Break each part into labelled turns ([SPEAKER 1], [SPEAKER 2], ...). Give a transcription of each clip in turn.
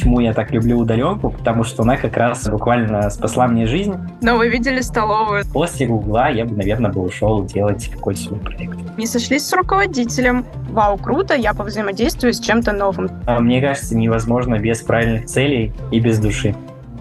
[SPEAKER 1] почему я так люблю удаленку, потому что она как раз буквально спасла мне жизнь.
[SPEAKER 2] Но вы видели столовую.
[SPEAKER 1] После Гугла я бы, наверное, бы ушел делать какой-то свой проект.
[SPEAKER 2] Не сошлись с руководителем. Вау, круто, я повзаимодействую с чем-то новым.
[SPEAKER 1] А мне кажется, невозможно без правильных целей и без души.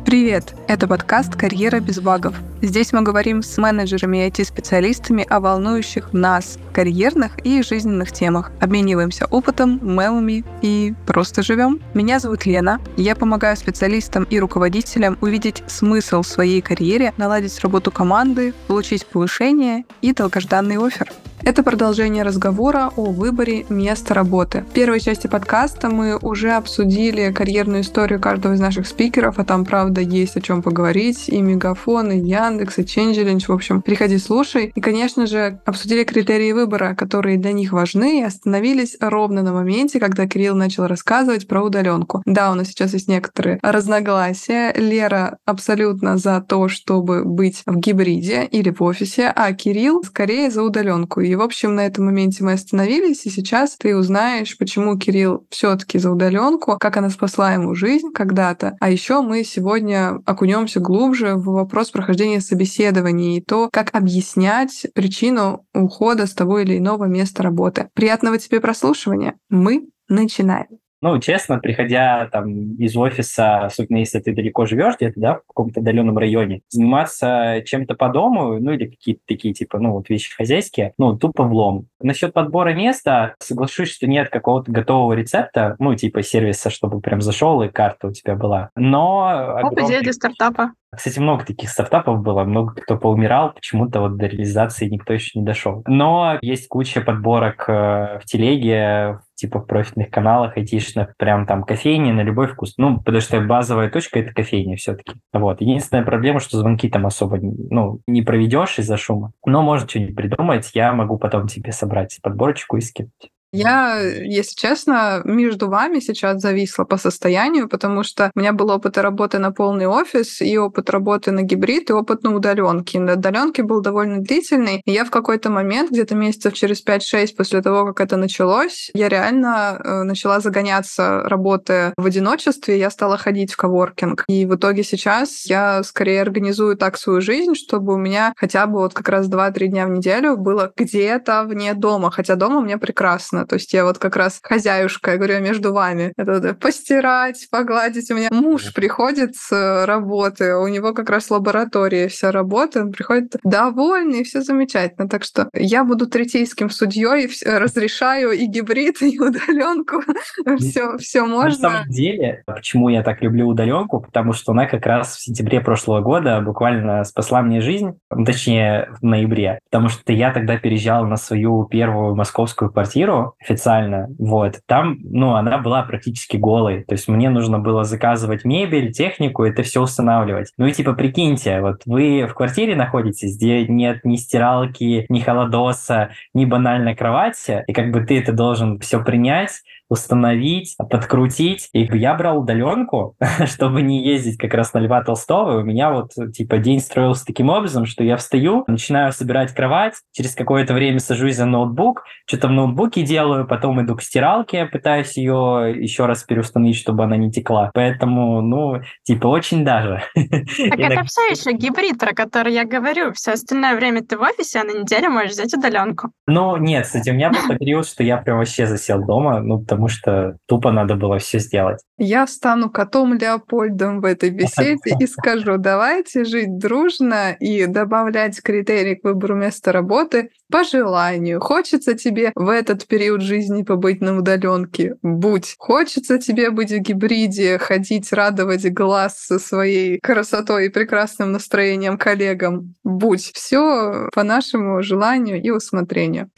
[SPEAKER 3] Привет! Это подкаст «Карьера без багов». Здесь мы говорим с менеджерами и IT-специалистами о волнующих нас карьерных и жизненных темах. Обмениваемся опытом, мемами и просто живем. Меня зовут Лена. Я помогаю специалистам и руководителям увидеть смысл в своей карьере, наладить работу команды, получить повышение и долгожданный офер. Это продолжение разговора о выборе места работы. В первой части подкаста мы уже обсудили карьерную историю каждого из наших спикеров, а там, правда, есть о чем поговорить. И Мегафон, и Яндекс, и Changelinch. В общем, приходи, слушай. И, конечно же, обсудили критерии выбора, которые для них важны, и остановились ровно на моменте, когда Кирилл начал рассказывать про удаленку. Да, у нас сейчас есть некоторые разногласия. Лера абсолютно за то, чтобы быть в гибриде или в офисе, а Кирилл скорее за удаленку. И, в общем, на этом моменте мы остановились, и сейчас ты узнаешь, почему Кирилл все-таки за удаленку, как она спасла ему жизнь когда-то. А еще мы сегодня окунемся глубже в вопрос прохождения собеседований и то, как объяснять причину ухода с того или иного места работы. Приятного тебе прослушивания. Мы начинаем.
[SPEAKER 1] Ну, честно, приходя там из офиса, особенно если ты далеко живешь где-то, да, в каком-то отдаленном районе, заниматься чем-то по дому, ну, или какие-то такие, типа, ну, вот вещи хозяйские, ну, тупо влом. Насчет подбора места, соглашусь, что нет какого-то готового рецепта, ну, типа сервиса, чтобы прям зашел и карта у тебя была. Но...
[SPEAKER 2] Оп, идея для стартапа.
[SPEAKER 1] Кстати, много таких стартапов было, много кто поумирал, почему-то вот до реализации никто еще не дошел. Но есть куча подборок э, в телеге, типа в профитных каналах айтишных, прям там кофейни на любой вкус. Ну, потому что базовая точка — это кофейня все-таки. Вот. Единственная проблема, что звонки там особо ну, не проведешь из-за шума. Но можно что-нибудь придумать, я могу потом тебе собрать подборочку и скинуть.
[SPEAKER 3] Я, если честно, между вами сейчас зависла по состоянию, потому что у меня был опыт работы на полный офис, и опыт работы на гибрид, и опыт на удаленке. На удаленке был довольно длительный, и я в какой-то момент, где-то месяцев через 5-6 после того, как это началось, я реально э, начала загоняться работы в одиночестве, я стала ходить в коворкинг. И в итоге сейчас я скорее организую так свою жизнь, чтобы у меня хотя бы вот как раз 2-3 дня в неделю было где-то вне дома, хотя дома мне прекрасно классно. То есть я вот как раз хозяюшка, я говорю, между вами. Это постирать, погладить. У меня муж приходит с работы, у него как раз лаборатория вся работа, он приходит довольный, все замечательно. Так что я буду третейским судьей, разрешаю и гибрид, и удаленку. все, все можно.
[SPEAKER 1] На самом деле, почему я так люблю удаленку, потому что она как раз в сентябре прошлого года буквально спасла мне жизнь, точнее в ноябре, потому что я тогда переезжал на свою первую московскую квартиру, официально, вот, там, ну, она была практически голой, то есть мне нужно было заказывать мебель, технику, это все устанавливать. Ну и типа прикиньте, вот вы в квартире находитесь, где нет ни стиралки, ни холодоса, ни банальной кровати, и как бы ты это должен все принять, установить, подкрутить. И я брал удаленку, чтобы не ездить как раз на Льва Толстого. У меня вот типа день строился таким образом, что я встаю, начинаю собирать кровать, через какое-то время сажусь за ноутбук, что-то в ноутбуке делаю, потом иду к стиралке, пытаюсь ее еще раз переустановить, чтобы она не текла. Поэтому, ну, типа, очень даже.
[SPEAKER 2] Так это все еще гибрид, про который я говорю. Все остальное время ты в офисе, а на неделю можешь взять удаленку.
[SPEAKER 1] Ну, нет, кстати, у меня был период, что я прям вообще засел дома, ну, потому что тупо надо было все сделать.
[SPEAKER 3] Я стану котом Леопольдом в этой беседе и скажу, давайте жить дружно и добавлять критерии к выбору места работы по желанию. Хочется тебе в этот период жизни побыть на удаленке? Будь. Хочется тебе быть в гибриде, ходить, радовать глаз со своей красотой и прекрасным настроением коллегам? Будь. Все по нашему желанию и усмотрению.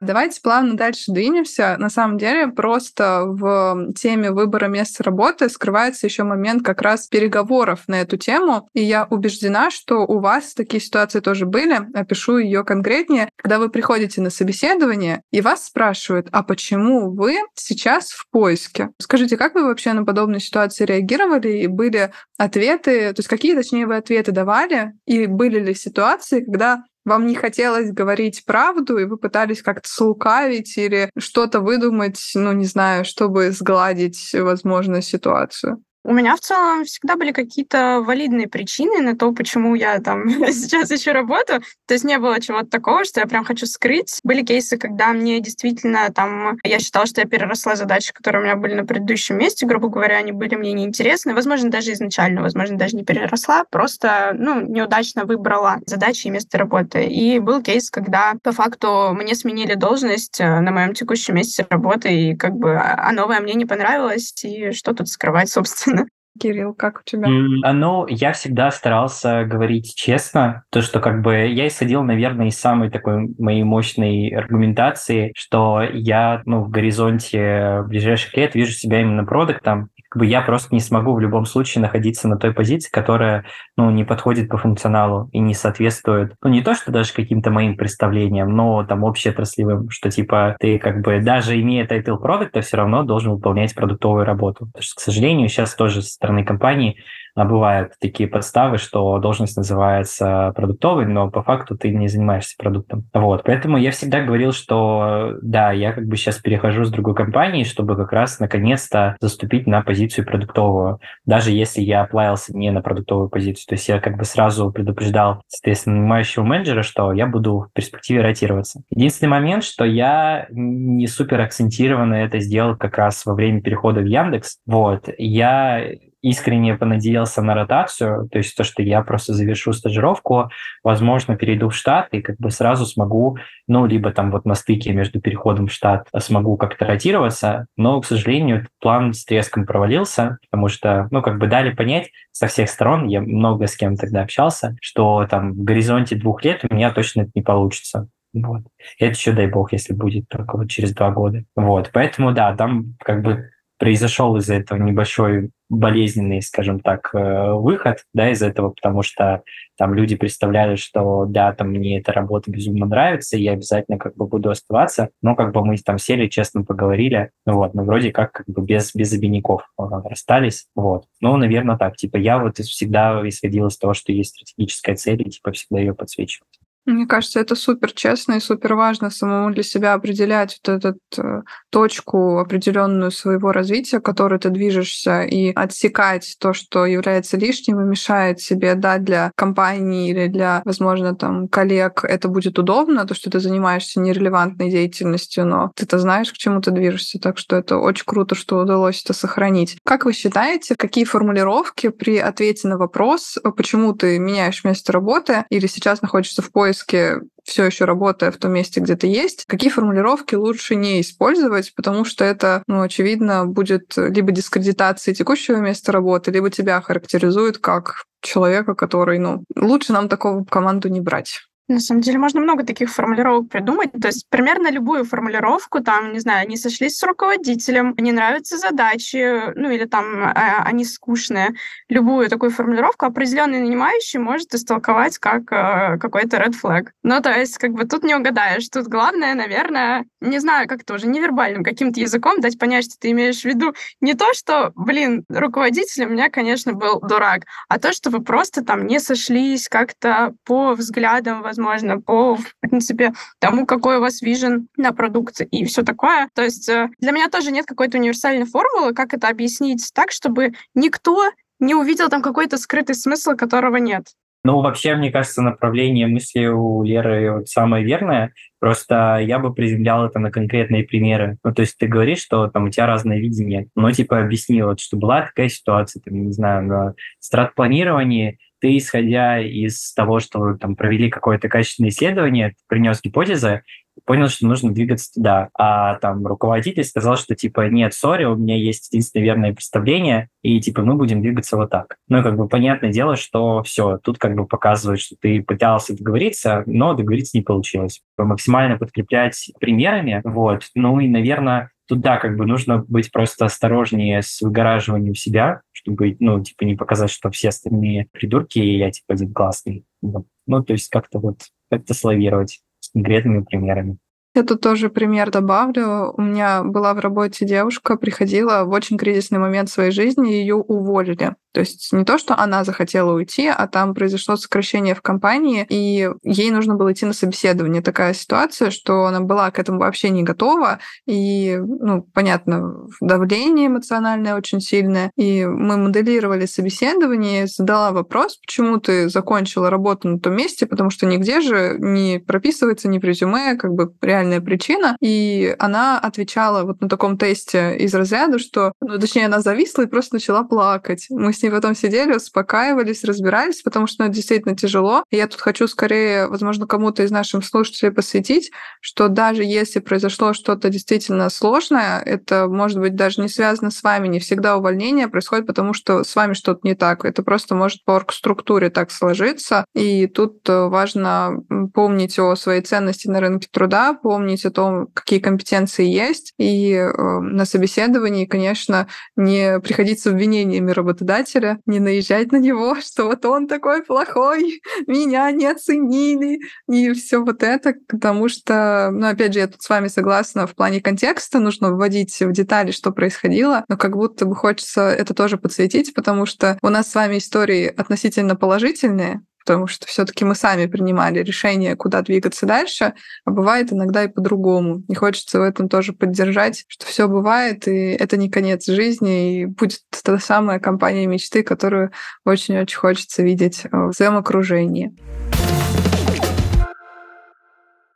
[SPEAKER 3] Давайте плавно дальше двинемся. На самом деле, просто в теме выбора места работы скрывается еще момент как раз переговоров на эту тему. И я убеждена, что у вас такие ситуации тоже были. Опишу ее конкретнее. Когда вы приходите на собеседование, и вас спрашивают, а почему вы сейчас в поиске? Скажите, как вы вообще на подобные ситуации реагировали? И были ответы, то есть какие, точнее, вы ответы давали? И были ли ситуации, когда Вам не хотелось говорить правду, и вы пытались как-то слукавить или что-то выдумать, ну, не знаю, чтобы сгладить, возможно, ситуацию?
[SPEAKER 2] У меня в целом всегда были какие-то валидные причины на то, почему я там сейчас ищу работу. То есть не было чего-то такого, что я прям хочу скрыть. Были кейсы, когда мне действительно там... Я считала, что я переросла задачи, которые у меня были на предыдущем месте, грубо говоря, они были мне неинтересны. Возможно, даже изначально, возможно, даже не переросла, просто, ну, неудачно выбрала задачи и место работы. И был кейс, когда по факту мне сменили должность э, на моем текущем месте работы, и как бы а новое мне не понравилось, и что тут скрывать, собственно.
[SPEAKER 3] Кирилл, как у тебя?
[SPEAKER 1] Mm, ну, я всегда старался говорить честно, то, что как бы я исходил, наверное, из самой такой моей мощной аргументации, что я, ну, в горизонте ближайших лет вижу себя именно продуктом, как бы я просто не смогу в любом случае находиться на той позиции, которая, ну, не подходит по функционалу и не соответствует, ну, не то, что даже каким-то моим представлениям, но там общеотраслевым, что типа ты как бы даже имея title продукта, все равно должен выполнять продуктовую работу. Потому что, к сожалению, сейчас тоже со стороны компании бывают такие подставы, что должность называется продуктовой, но по факту ты не занимаешься продуктом. Вот, поэтому я всегда говорил, что да, я как бы сейчас перехожу с другой компании, чтобы как раз наконец-то заступить на позицию продуктовую, даже если я оплавился не на продуктовую позицию. То есть я как бы сразу предупреждал, соответственно, нанимающего менеджера, что я буду в перспективе ротироваться. Единственный момент, что я не супер акцентированно это сделал как раз во время перехода в Яндекс. Вот, я искренне понадеялся на ротацию, то есть то, что я просто завершу стажировку, возможно, перейду в штат и как бы сразу смогу, ну, либо там вот на стыке между переходом в штат смогу как-то ротироваться, но, к сожалению, этот план с треском провалился, потому что, ну, как бы дали понять со всех сторон, я много с кем тогда общался, что там в горизонте двух лет у меня точно это не получится. Вот. Это еще, дай бог, если будет только вот через два года. Вот. Поэтому, да, там как бы произошел из-за этого небольшой болезненный, скажем так, э, выход, да, из этого, потому что там люди представляли, что да, там мне эта работа безумно нравится, и я обязательно как бы буду оставаться, но как бы мы там сели, честно поговорили, вот, ну вроде как как бы без, без обиняков э, расстались, вот. Ну, наверное, так, типа я вот всегда исходил из того, что есть стратегическая цель, и типа всегда ее подсвечивать.
[SPEAKER 3] Мне кажется, это супер честно и супер важно самому для себя определять вот эту э, точку определенную своего развития, к которой ты движешься, и отсекать то, что является лишним и мешает себе, да, для компании или для, возможно, там, коллег это будет удобно, то, что ты занимаешься нерелевантной деятельностью, но ты-то знаешь, к чему ты движешься, так что это очень круто, что удалось это сохранить. Как вы считаете, какие формулировки при ответе на вопрос, почему ты меняешь место работы или сейчас находишься в поиске поиске все еще работая в том месте, где ты есть, какие формулировки лучше не использовать, потому что это, ну, очевидно, будет либо дискредитацией текущего места работы, либо тебя характеризует как человека, который, ну, лучше нам такого команду не брать.
[SPEAKER 2] На самом деле можно много таких формулировок придумать. То есть примерно любую формулировку, там, не знаю, они сошлись с руководителем, не нравятся задачи, ну или там э, они скучные. Любую такую формулировку определенный нанимающий может истолковать как э, какой-то red flag. Ну, то есть как бы тут не угадаешь. Тут главное, наверное, не знаю, как тоже невербальным каким-то языком дать понять, что ты имеешь в виду не то, что, блин, руководитель у меня, конечно, был дурак, а то, что вы просто там не сошлись как-то по взглядам, возможно, возможно, по, в принципе, тому, какой у вас вижен на продукции и все такое. То есть э, для меня тоже нет какой-то универсальной формулы, как это объяснить так, чтобы никто не увидел там какой-то скрытый смысл, которого нет.
[SPEAKER 1] Ну, вообще, мне кажется, направление мысли у Леры самое верное. Просто я бы приземлял это на конкретные примеры. Ну, то есть ты говоришь, что там у тебя разное видение. Но типа объясни, вот, что была такая ситуация, там, не знаю, на стратпланировании ты, исходя из того, что там провели какое-то качественное исследование, принес гипотезы, понял, что нужно двигаться туда. А там руководитель сказал, что типа нет, сори, у меня есть единственное верное представление, и типа мы будем двигаться вот так. Ну, как бы понятное дело, что все, тут как бы показывает, что ты пытался договориться, но договориться не получилось. Максимально подкреплять примерами, вот. Ну и, наверное, Тут, да, как бы нужно быть просто осторожнее с выгораживанием себя, чтобы, ну, типа, не показать, что все остальные придурки, и я, типа, один классный. Ну, то есть как-то вот, как-то славировать с конкретными примерами.
[SPEAKER 3] Я тут тоже пример добавлю. У меня была в работе девушка, приходила в очень кризисный момент своей жизни, ее уволили. То есть не то, что она захотела уйти, а там произошло сокращение в компании, и ей нужно было идти на собеседование. Такая ситуация, что она была к этому вообще не готова, и, ну, понятно, давление эмоциональное очень сильное. И мы моделировали собеседование, задала вопрос, почему ты закончила работу на том месте, потому что нигде же не прописывается ни в резюме, как бы реальная причина. И она отвечала вот на таком тесте из разряда, что, ну, точнее, она зависла и просто начала плакать. Мы с ней потом сидели, успокаивались, разбирались, потому что ну, действительно тяжело. И я тут хочу скорее, возможно, кому-то из наших слушателей посвятить, что даже если произошло что-то действительно сложное, это может быть даже не связано с вами, не всегда увольнение происходит, потому что с вами что-то не так. Это просто может по оргструктуре так сложиться. И тут э, важно помнить о своей ценности на рынке труда, помнить о том, какие компетенции есть, и э, на собеседовании, конечно, не приходить с обвинениями работодателя, не наезжать на него, что вот он такой плохой, меня не оценили, и все вот это, потому что, ну, опять же, я тут с вами согласна, в плане контекста нужно вводить в детали, что происходило, но как будто бы хочется это тоже подсветить, потому что у нас с вами истории относительно положительные, потому что все-таки мы сами принимали решение, куда двигаться дальше, а бывает иногда и по-другому. И хочется в этом тоже поддержать, что все бывает, и это не конец жизни, и будет та самая компания мечты, которую очень-очень хочется видеть в своем окружении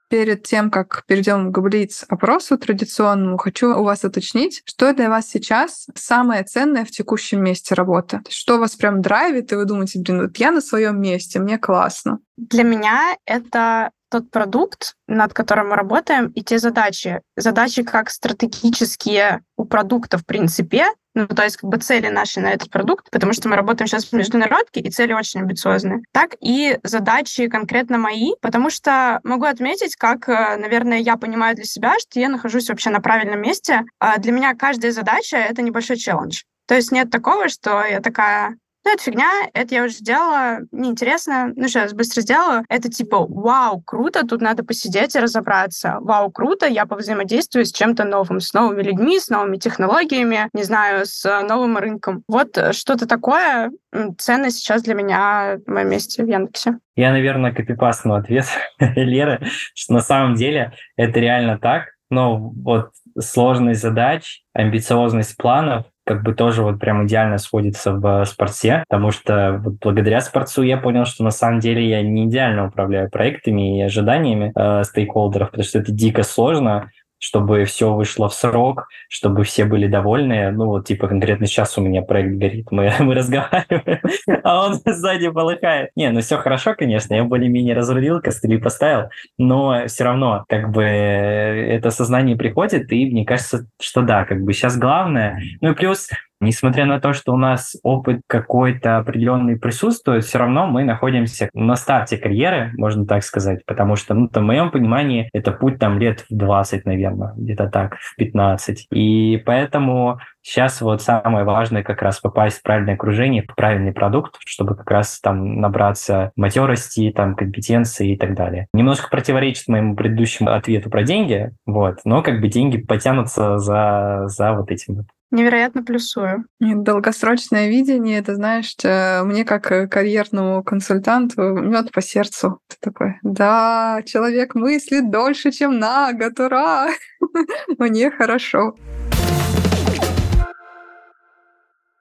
[SPEAKER 3] перед тем, как перейдем к Блиц-опросу традиционному, хочу у вас уточнить, что для вас сейчас самое ценное в текущем месте работы? Что вас прям драйвит, и вы думаете, блин, вот я на своем месте, мне классно.
[SPEAKER 2] Для меня это тот продукт, над которым мы работаем, и те задачи. Задачи как стратегические у продукта в принципе, ну, то есть как бы цели наши на этот продукт, потому что мы работаем сейчас в международке, и цели очень амбициозные, так и задачи конкретно мои, потому что могу отметить, как, э, наверное, я понимаю для себя, что я нахожусь вообще на правильном месте. А для меня каждая задача — это небольшой челлендж. То есть нет такого, что я такая, ну, это фигня, это я уже сделала, неинтересно, ну, сейчас быстро сделаю. Это типа, вау, круто, тут надо посидеть и разобраться. Вау, круто, я повзаимодействую с чем-то новым, с новыми людьми, с новыми технологиями, не знаю, с новым рынком. Вот что-то такое ценно сейчас для меня в моем месте в Яндексе.
[SPEAKER 1] Я, наверное, копипастну ответ Леры, что на самом деле это реально так, но вот сложность задач, амбициозность планов, как бы тоже вот прям идеально сводится в спорте, потому что вот благодаря спорту я понял, что на самом деле я не идеально управляю проектами и ожиданиями э, стейкхолдеров, потому что это дико сложно, чтобы все вышло в срок, чтобы все были довольны. Ну, вот, типа, конкретно сейчас у меня проект горит, мы, мы разговариваем, а он сзади полыхает. Не, ну все хорошо, конечно, я более-менее разрулил, костыли поставил, но все равно, как бы, это сознание приходит, и мне кажется, что да, как бы сейчас главное. Ну и плюс Несмотря на то, что у нас опыт какой-то определенный присутствует, все равно мы находимся на старте карьеры, можно так сказать, потому что, ну, там, в моем понимании, это путь там лет в 20, наверное, где-то так, в 15. И поэтому сейчас вот самое важное как раз попасть в правильное окружение, в правильный продукт, чтобы как раз там набраться матерости, там, компетенции и так далее. Немножко противоречит моему предыдущему ответу про деньги, вот, но как бы деньги потянутся за, за вот этим вот
[SPEAKER 2] Невероятно плюсую.
[SPEAKER 3] Долгосрочное видение, это, знаешь, э, мне как э, карьерному консультанту мед по сердцу. Ты такой, да, человек мыслит дольше, чем на год, ура! Мне хорошо.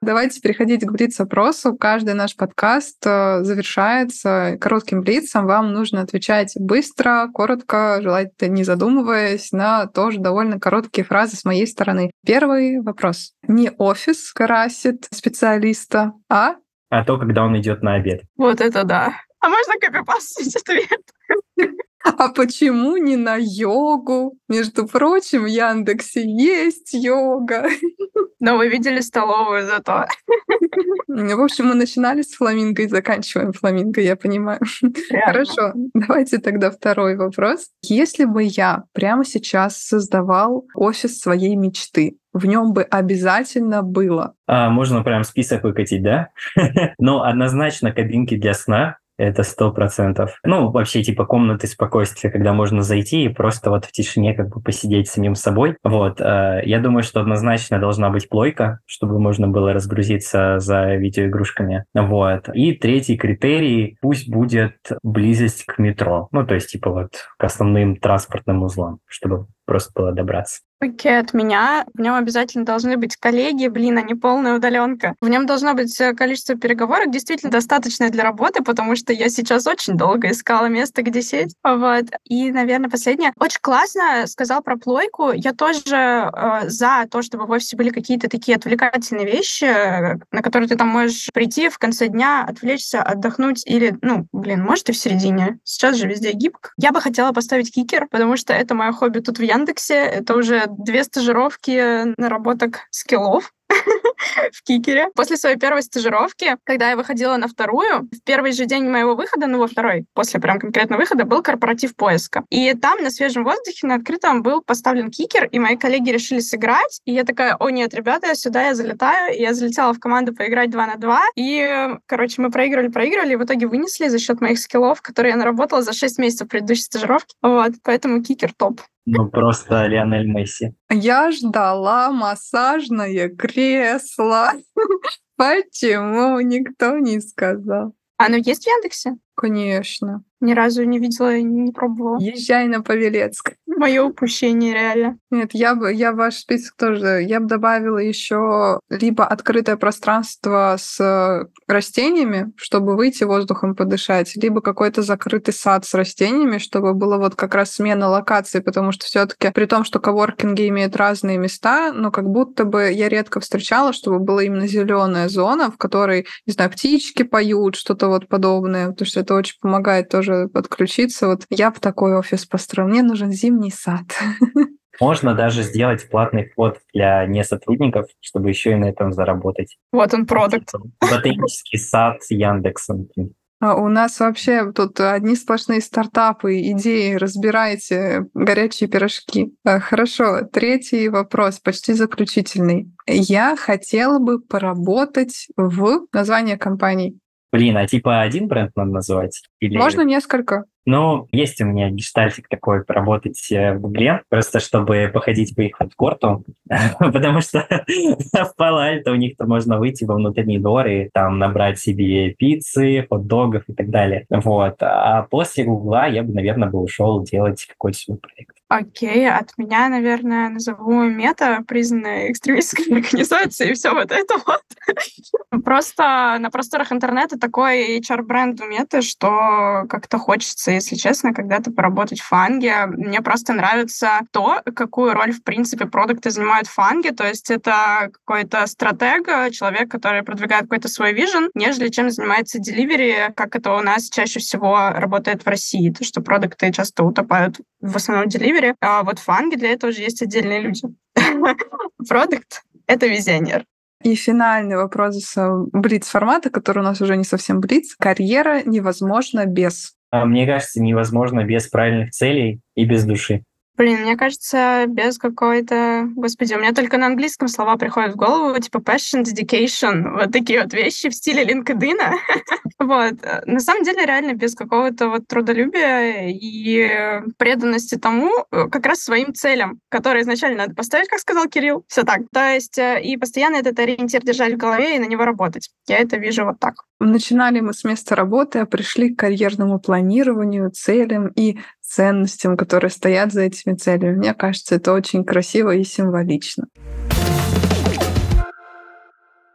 [SPEAKER 3] Давайте переходить к блиц-опросу. Каждый наш подкаст э, завершается коротким блицом. Вам нужно отвечать быстро, коротко, желательно не задумываясь, на тоже довольно короткие фразы с моей стороны. Первый вопрос. Не офис красит специалиста, а...
[SPEAKER 1] А то, когда он идет на обед.
[SPEAKER 2] Вот это да. А можно копипастить ответ?
[SPEAKER 3] А почему не на йогу? Между прочим, в Яндексе есть йога.
[SPEAKER 2] Но вы видели столовую зато.
[SPEAKER 3] В общем, мы начинали с фламинго и заканчиваем фламинго, я понимаю. Реально. Хорошо, давайте тогда второй вопрос. Если бы я прямо сейчас создавал офис своей мечты, в нем бы обязательно было.
[SPEAKER 1] А, можно прям список выкатить, да? ну, однозначно кабинки для сна, Это сто процентов. Ну, вообще, типа, комнаты спокойствия, когда можно зайти и просто вот в тишине как бы посидеть самим собой. Вот. Э, я думаю, что однозначно должна быть плойка, чтобы можно было разгрузиться за видеоигрушками. Вот. И третий критерий, пусть будет близость к метро. Ну, то есть, типа, вот к основным транспортным узлам, чтобы просто было добраться.
[SPEAKER 2] Окей, от меня. В нем обязательно должны быть коллеги, блин, а не полная удаленка. В нем должно быть э, количество переговоров действительно достаточное для работы, потому что я сейчас очень долго искала место, где сесть. Вот. И, наверное, последнее. Очень классно сказал про плойку. Я тоже э, за то, чтобы в офисе были какие-то такие отвлекательные вещи, на которые ты там можешь прийти в конце дня, отвлечься, отдохнуть или, ну, блин, может и в середине. Сейчас же везде гибко. Я бы хотела поставить кикер, потому что это мое хобби тут в Яндексе. Это уже две стажировки наработок скиллов в Кикере. После своей первой стажировки, когда я выходила на вторую, в первый же день моего выхода, ну, во второй, после прям конкретного выхода, был корпоратив поиска. И там на свежем воздухе, на открытом был поставлен кикер, и мои коллеги решили сыграть. И я такая, о нет, ребята, я сюда я залетаю. И я залетела в команду поиграть 2 на 2. И, короче, мы проигрывали, проигрывали, и в итоге вынесли за счет моих скиллов, которые я наработала за 6 месяцев предыдущей стажировки. Вот, поэтому кикер топ.
[SPEAKER 1] Ну, просто Лионель Месси.
[SPEAKER 3] Я ждала массажное кресло. Почему никто не сказал?
[SPEAKER 2] Оно есть в Яндексе?
[SPEAKER 3] Конечно.
[SPEAKER 2] Ни разу не видела, не пробовала.
[SPEAKER 3] Езжай на Павелецк.
[SPEAKER 2] Мое упущение, реально.
[SPEAKER 3] Нет, я бы, я в ваш список тоже, я бы добавила еще либо открытое пространство с растениями, чтобы выйти воздухом подышать, либо какой-то закрытый сад с растениями, чтобы было вот как раз смена локации, потому что все-таки при том, что коворкинги имеют разные места, но как будто бы я редко встречала, чтобы была именно зеленая зона, в которой, не знаю, птички поют, что-то вот подобное, потому что это очень помогает тоже подключиться. Вот я бы такой офис построил. Мне нужен зимний сад.
[SPEAKER 1] Можно даже сделать платный вход для несотрудников, чтобы еще и на этом заработать.
[SPEAKER 2] Вот он, продукт.
[SPEAKER 1] Ботанический сад Яндекса.
[SPEAKER 3] А у нас вообще тут одни сплошные стартапы, идеи, разбирайте горячие пирожки. А, хорошо, третий вопрос, почти заключительный. Я хотела бы поработать в название компании.
[SPEAKER 1] Блин, а типа один бренд надо называть?
[SPEAKER 3] Или... Можно несколько.
[SPEAKER 1] Ну, есть у меня гештальтик такой, поработать э, в Гугле, просто чтобы походить по их фудкорту, потому что в Пало-Альто у них-то можно выйти во внутренний двор и там набрать себе пиццы, хот-догов и так далее. Вот. А после Гугла я бы, наверное, бы ушел делать какой-то свой проект.
[SPEAKER 2] Окей, от меня, наверное, назову мета, признанная экстремистской организацией, и все вот это вот. Просто на просторах интернета такой HR-бренд у меты, что как-то хочется, если честно, когда-то поработать в фанге. Мне просто нравится то, какую роль, в принципе, продукты занимают в фанге, то есть это какой-то стратег, человек, который продвигает какой-то свой вижен, нежели чем занимается деливери, как это у нас чаще всего работает в России, то, что продукты часто утопают в основном деливери, деливери. А вот в фанге для этого же есть отдельные люди. Продукт — это визионер.
[SPEAKER 3] И финальный вопрос блиц-формата, который у нас уже не совсем блиц. Карьера невозможна без.
[SPEAKER 1] А, мне кажется, невозможно без правильных целей и без души.
[SPEAKER 2] Блин, мне кажется, без какой-то... Господи, у меня только на английском слова приходят в голову, типа passion, dedication, вот такие вот вещи в стиле LinkedIn. вот. На самом деле, реально без какого-то вот трудолюбия и преданности тому, э, как раз своим целям, которые изначально надо поставить, как сказал Кирилл. Все так. То есть э, и постоянно этот ориентир держать в голове и на него работать. Я это вижу вот так.
[SPEAKER 3] Начинали мы с места работы, а пришли к карьерному планированию, целям и ценностям, которые стоят за этими целями. Мне кажется, это очень красиво и символично.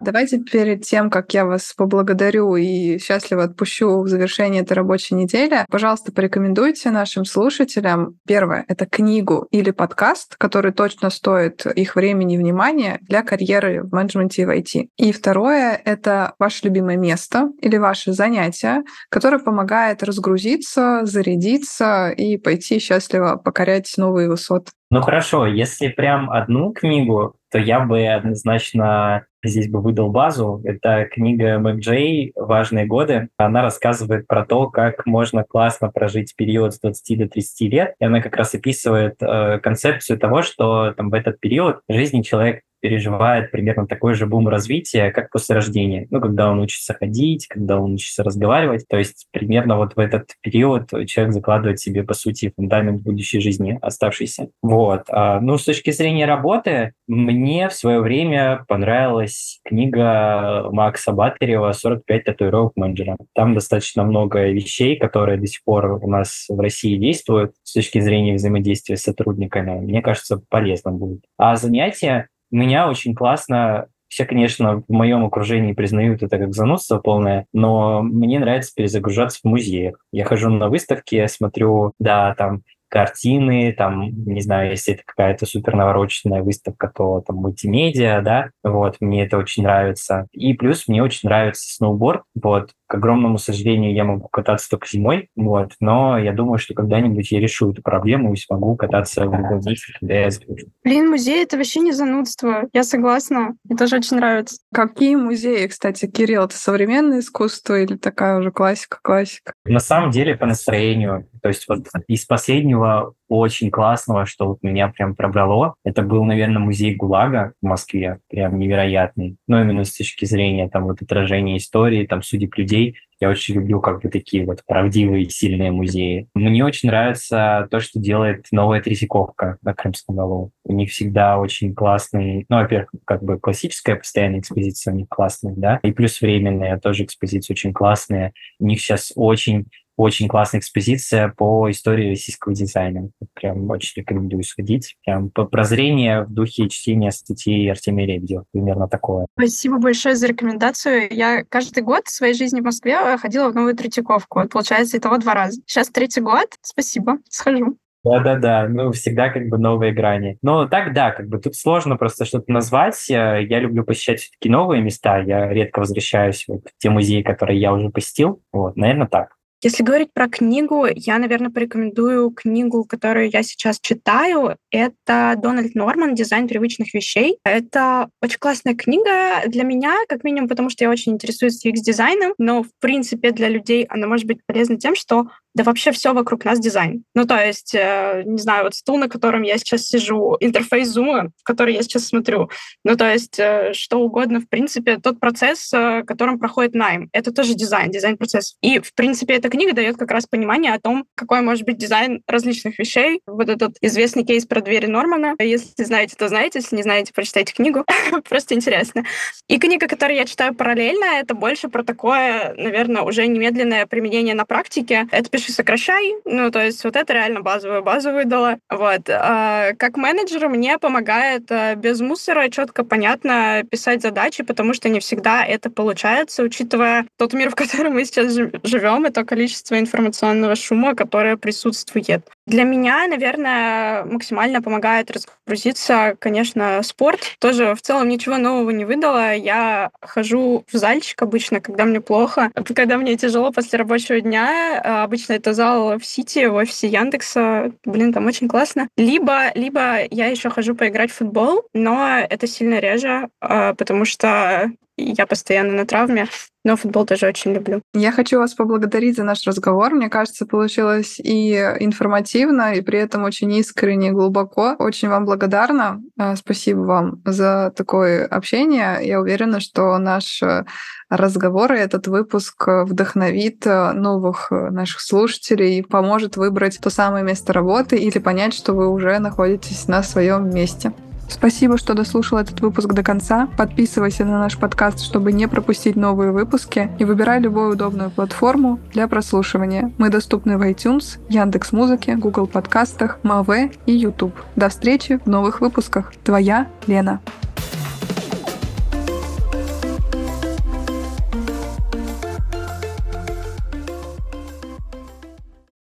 [SPEAKER 3] Давайте перед тем, как я вас поблагодарю и счастливо отпущу в завершение этой рабочей недели, пожалуйста, порекомендуйте нашим слушателям, первое, это книгу или подкаст, который точно стоит их времени и внимания для карьеры в менеджменте и в IT. И второе, это ваше любимое место или ваше занятие, которое помогает разгрузиться, зарядиться и пойти счастливо покорять новые высоты.
[SPEAKER 1] Ну хорошо, если прям одну книгу, то я бы однозначно здесь бы выдал базу. Это книга МакДжей «Важные годы». Она рассказывает про то, как можно классно прожить период с 20 до 30 лет. И она как раз описывает э, концепцию того, что там, в этот период жизни человек переживает примерно такой же бум развития, как после рождения. Ну, когда он учится ходить, когда он учится разговаривать. То есть примерно вот в этот период человек закладывает себе, по сути, фундамент будущей жизни оставшийся. Вот. А, ну, с точки зрения работы, мне в свое время понравилась книга Макса Батарева «45 татуировок менеджера». Там достаточно много вещей, которые до сих пор у нас в России действуют с точки зрения взаимодействия с сотрудниками. Мне кажется, полезно будет. А занятия меня очень классно все, конечно, в моем окружении признают это как занудство полное, но мне нравится перезагружаться в музеях. Я хожу на выставки, смотрю, да, там картины, там, не знаю, если это какая-то супер навороченная выставка, то там мультимедиа, да, вот, мне это очень нравится. И плюс мне очень нравится сноуборд, вот, к огромному сожалению, я могу кататься только зимой, вот, но я думаю, что когда-нибудь я решу эту проблему и смогу кататься в когда я захочу.
[SPEAKER 2] Блин, музей — это вообще не занудство, я согласна, мне тоже очень нравится.
[SPEAKER 3] Какие музеи, кстати, Кирилл, это современное искусство или такая уже классика-классика?
[SPEAKER 1] На самом деле по настроению, то есть вот из последнего очень классного, что вот меня прям пробрало. Это был, наверное, музей ГУЛАГа в Москве, прям невероятный. Но именно с точки зрения там вот отражения истории, там судеб людей. Я очень люблю как бы такие вот правдивые, сильные музеи. Мне очень нравится то, что делает новая Третьяковка на Крымском валу. У них всегда очень классный, ну, во-первых, как бы классическая постоянная экспозиция у них классная, да, и плюс временная тоже экспозиция очень классная. У них сейчас очень очень классная экспозиция по истории российского дизайна. Прям очень рекомендую сходить. Прям по прозрение в духе чтения статьи Артемия Лебедева. Примерно такое.
[SPEAKER 2] Спасибо большое за рекомендацию. Я каждый год в своей жизни в Москве ходила в новую Третьяковку. Вот, получается, итого два раза. Сейчас третий год. Спасибо. Схожу.
[SPEAKER 1] Да-да-да, ну, всегда как бы новые грани. Но так, да, как бы тут сложно просто что-то назвать. Э, я люблю посещать все-таки новые места. Я редко возвращаюсь вот в те музеи, которые я уже посетил. Вот, наверное, так.
[SPEAKER 2] Если говорить про книгу, я, наверное, порекомендую книгу, которую я сейчас читаю. Это Дональд Норман «Дизайн привычных вещей». Это очень классная книга для меня, как минимум, потому что я очень интересуюсь UX-дизайном, но, в принципе, для людей она может быть полезна тем, что да вообще все вокруг нас дизайн. Ну, то есть, э, не знаю, вот стул, на котором я сейчас сижу, интерфейс зума, который я сейчас смотрю. Ну, то есть, э, что угодно, в принципе, тот процесс, э, которым проходит найм, это тоже дизайн, дизайн-процесс. И, в принципе, эта книга дает как раз понимание о том, какой может быть дизайн различных вещей. Вот этот известный кейс про двери Нормана. Если знаете, то знаете, если не знаете, прочитайте книгу. Просто интересно. И книга, которую я читаю параллельно, это больше про такое, наверное, уже немедленное применение на практике. Это «Пиши, сокращай». Ну, то есть вот это реально базовую базу выдала. Вот. А как менеджер мне помогает э, без мусора четко, понятно писать задачи, потому что не всегда это получается, учитывая тот мир, в котором мы сейчас живем, и то количество информационного шума, которое присутствует. Для меня, наверное, максимально помогает разгрузиться, конечно, спорт. Тоже в целом ничего нового не выдала. Я хожу в зальчик обычно, когда мне плохо, когда мне тяжело после рабочего дня. А, обычно это зал в Сити, в офисе Яндекса. Блин, там очень классно. Либо, либо я еще хожу поиграть в футбол, но это сильно реже, а, потому что я постоянно на травме, но футбол тоже очень люблю.
[SPEAKER 3] Я хочу вас поблагодарить за наш разговор. Мне кажется, получилось и информативно, и при этом очень искренне, глубоко. Очень вам благодарна. Э, спасибо вам за такое общение. Я уверена, что наш э, разговор и этот выпуск вдохновит э, новых наших слушателей и поможет выбрать то самое место работы или понять, что вы уже находитесь на своем месте. Спасибо, что дослушал этот выпуск до конца. Подписывайся на наш подкаст, чтобы не пропустить новые выпуски, и выбирай любую удобную платформу для прослушивания. Мы доступны в iTunes, Яндекс Музыке, Google подкастах, Маве и YouTube. До встречи в новых выпусках. Твоя Лена.